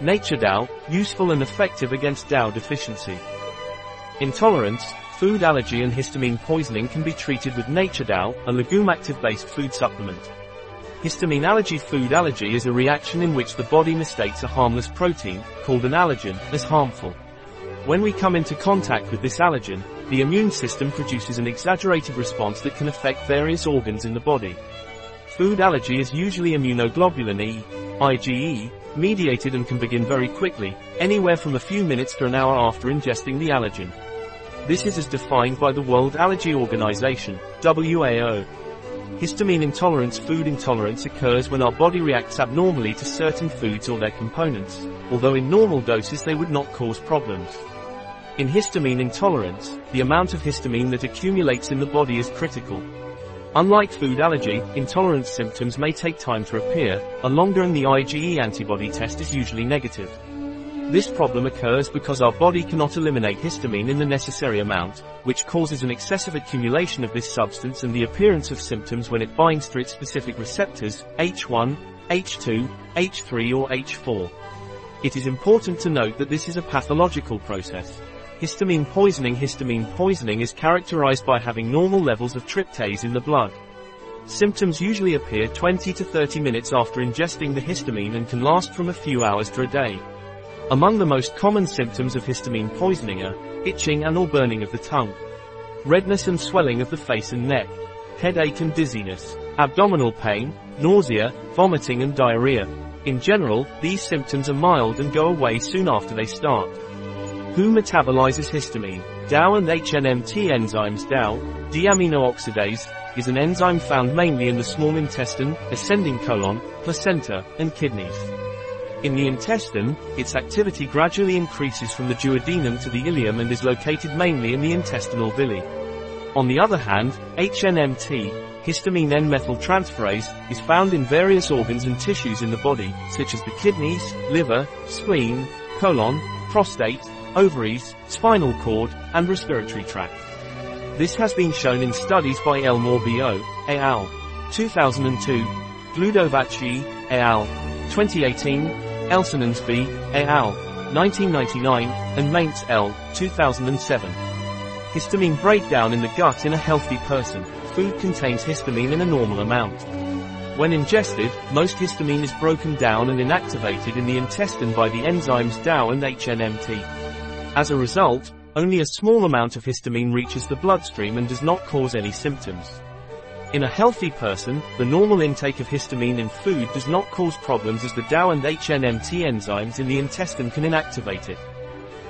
Naturdao, useful and effective against DAO deficiency. Intolerance, food allergy and histamine poisoning can be treated with Naturdao, a Legumactive-based food supplement. Histamine allergy Food allergy is a reaction in which the body mistakes a harmless protein, called an allergen, as harmful. When we come into contact with this allergen, the immune system produces an exaggerated response that can affect various organs in the body. Food allergy is usually immunoglobulin E, IgE, mediated and can begin very quickly, anywhere from a few minutes to an hour after ingesting the allergen. This is as defined by the World Allergy Organization, WAO. Histamine intolerance Food intolerance occurs when our body reacts abnormally to certain foods or their components, although in normal doses they would not cause problems. In histamine intolerance, the amount of histamine that accumulates in the body is critical, Unlike food allergy, intolerance symptoms may take time to appear, a longer and the IgE antibody test is usually negative. This problem occurs because our body cannot eliminate histamine in the necessary amount, which causes an excessive accumulation of this substance and the appearance of symptoms when it binds to its specific receptors, H1, H2, H3 or H4. It is important to note that this is a pathological process. Histamine poisoning Histamine poisoning is characterized by having normal levels of tryptase in the blood. Symptoms usually appear 20 to 30 minutes after ingesting the histamine and can last from a few hours to a day. Among the most common symptoms of histamine poisoning are itching and or burning of the tongue, redness and swelling of the face and neck, headache and dizziness, abdominal pain, nausea, vomiting and diarrhea. In general, these symptoms are mild and go away soon after they start. Who metabolizes histamine? DAO and HNMT enzymes DAO, diamine oxidase, is an enzyme found mainly in the small intestine, ascending colon, placenta, and kidneys. In the intestine, its activity gradually increases from the duodenum to the ileum and is located mainly in the intestinal villi. On the other hand, HNMT, histamine N-methyltransferase, is found in various organs and tissues in the body, such as the kidneys, liver, spleen, colon, prostate, ovaries, spinal cord, and respiratory tract. This has been shown in studies by Elmore B.O. al. 2002, Gludovacci al. 2018, Elsenens B. al. 1999, and Maintz L. 2007. Histamine breakdown in the gut in a healthy person. Food contains histamine in a normal amount. When ingested, most histamine is broken down and inactivated in the intestine by the enzymes DAO and HNMT. As a result, only a small amount of histamine reaches the bloodstream and does not cause any symptoms. In a healthy person, the normal intake of histamine in food does not cause problems as the DAO and HNMT enzymes in the intestine can inactivate it.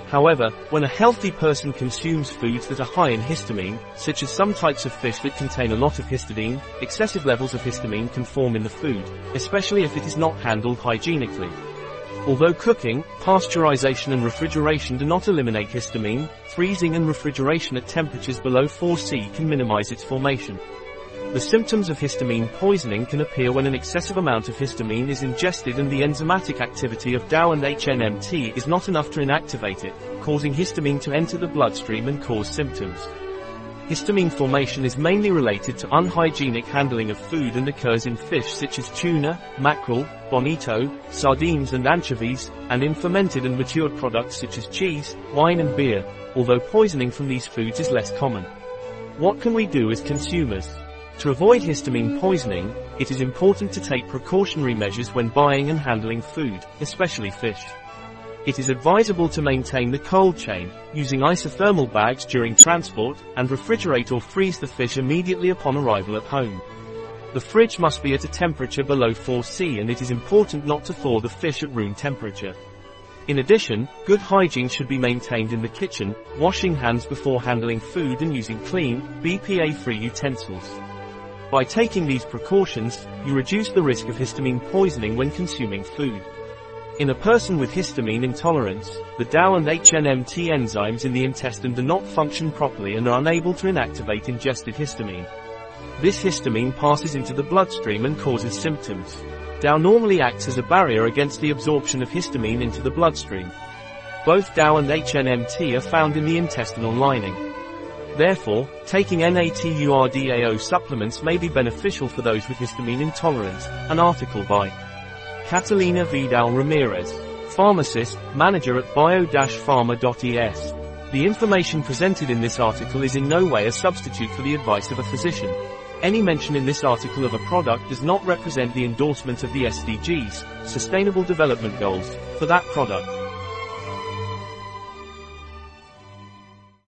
However, when a healthy person consumes foods that are high in histamine, such as some types of fish that contain a lot of histidine, excessive levels of histamine can form in the food, especially if it is not handled hygienically. Although cooking, pasteurization and refrigeration do not eliminate histamine, freezing and refrigeration at temperatures below 4C can minimize its formation. The symptoms of histamine poisoning can appear when an excessive amount of histamine is ingested and the enzymatic activity of DAO and HNMT is not enough to inactivate it, causing histamine to enter the bloodstream and cause symptoms. Histamine formation is mainly related to unhygienic handling of food and occurs in fish such as tuna, mackerel, bonito, sardines and anchovies, and in fermented and matured products such as cheese, wine and beer, although poisoning from these foods is less common. What can we do as consumers? To avoid histamine poisoning, it is important to take precautionary measures when buying and handling food, especially fish. It is advisable to maintain the cold chain, using isothermal bags during transport, and refrigerate or freeze the fish immediately upon arrival at home. The fridge must be at a temperature below 4C and it is important not to thaw the fish at room temperature. In addition, good hygiene should be maintained in the kitchen, washing hands before handling food and using clean, BPA-free utensils. By taking these precautions, you reduce the risk of histamine poisoning when consuming food. In a person with histamine intolerance, the DAO and HNMT enzymes in the intestine do not function properly and are unable to inactivate ingested histamine. This histamine passes into the bloodstream and causes symptoms. DAO normally acts as a barrier against the absorption of histamine into the bloodstream. Both DAO and HNMT are found in the intestinal lining. Therefore, taking NATURDAO supplements may be beneficial for those with histamine intolerance, an article by Catalina Vidal Ramirez. pharmacist, manager at bio-pharma.es. The information presented in this article is in no way a substitute for the advice of a physician. Any mention in this article of a product does not represent the endorsement of the SDGs, Sustainable Development Goals, for that product.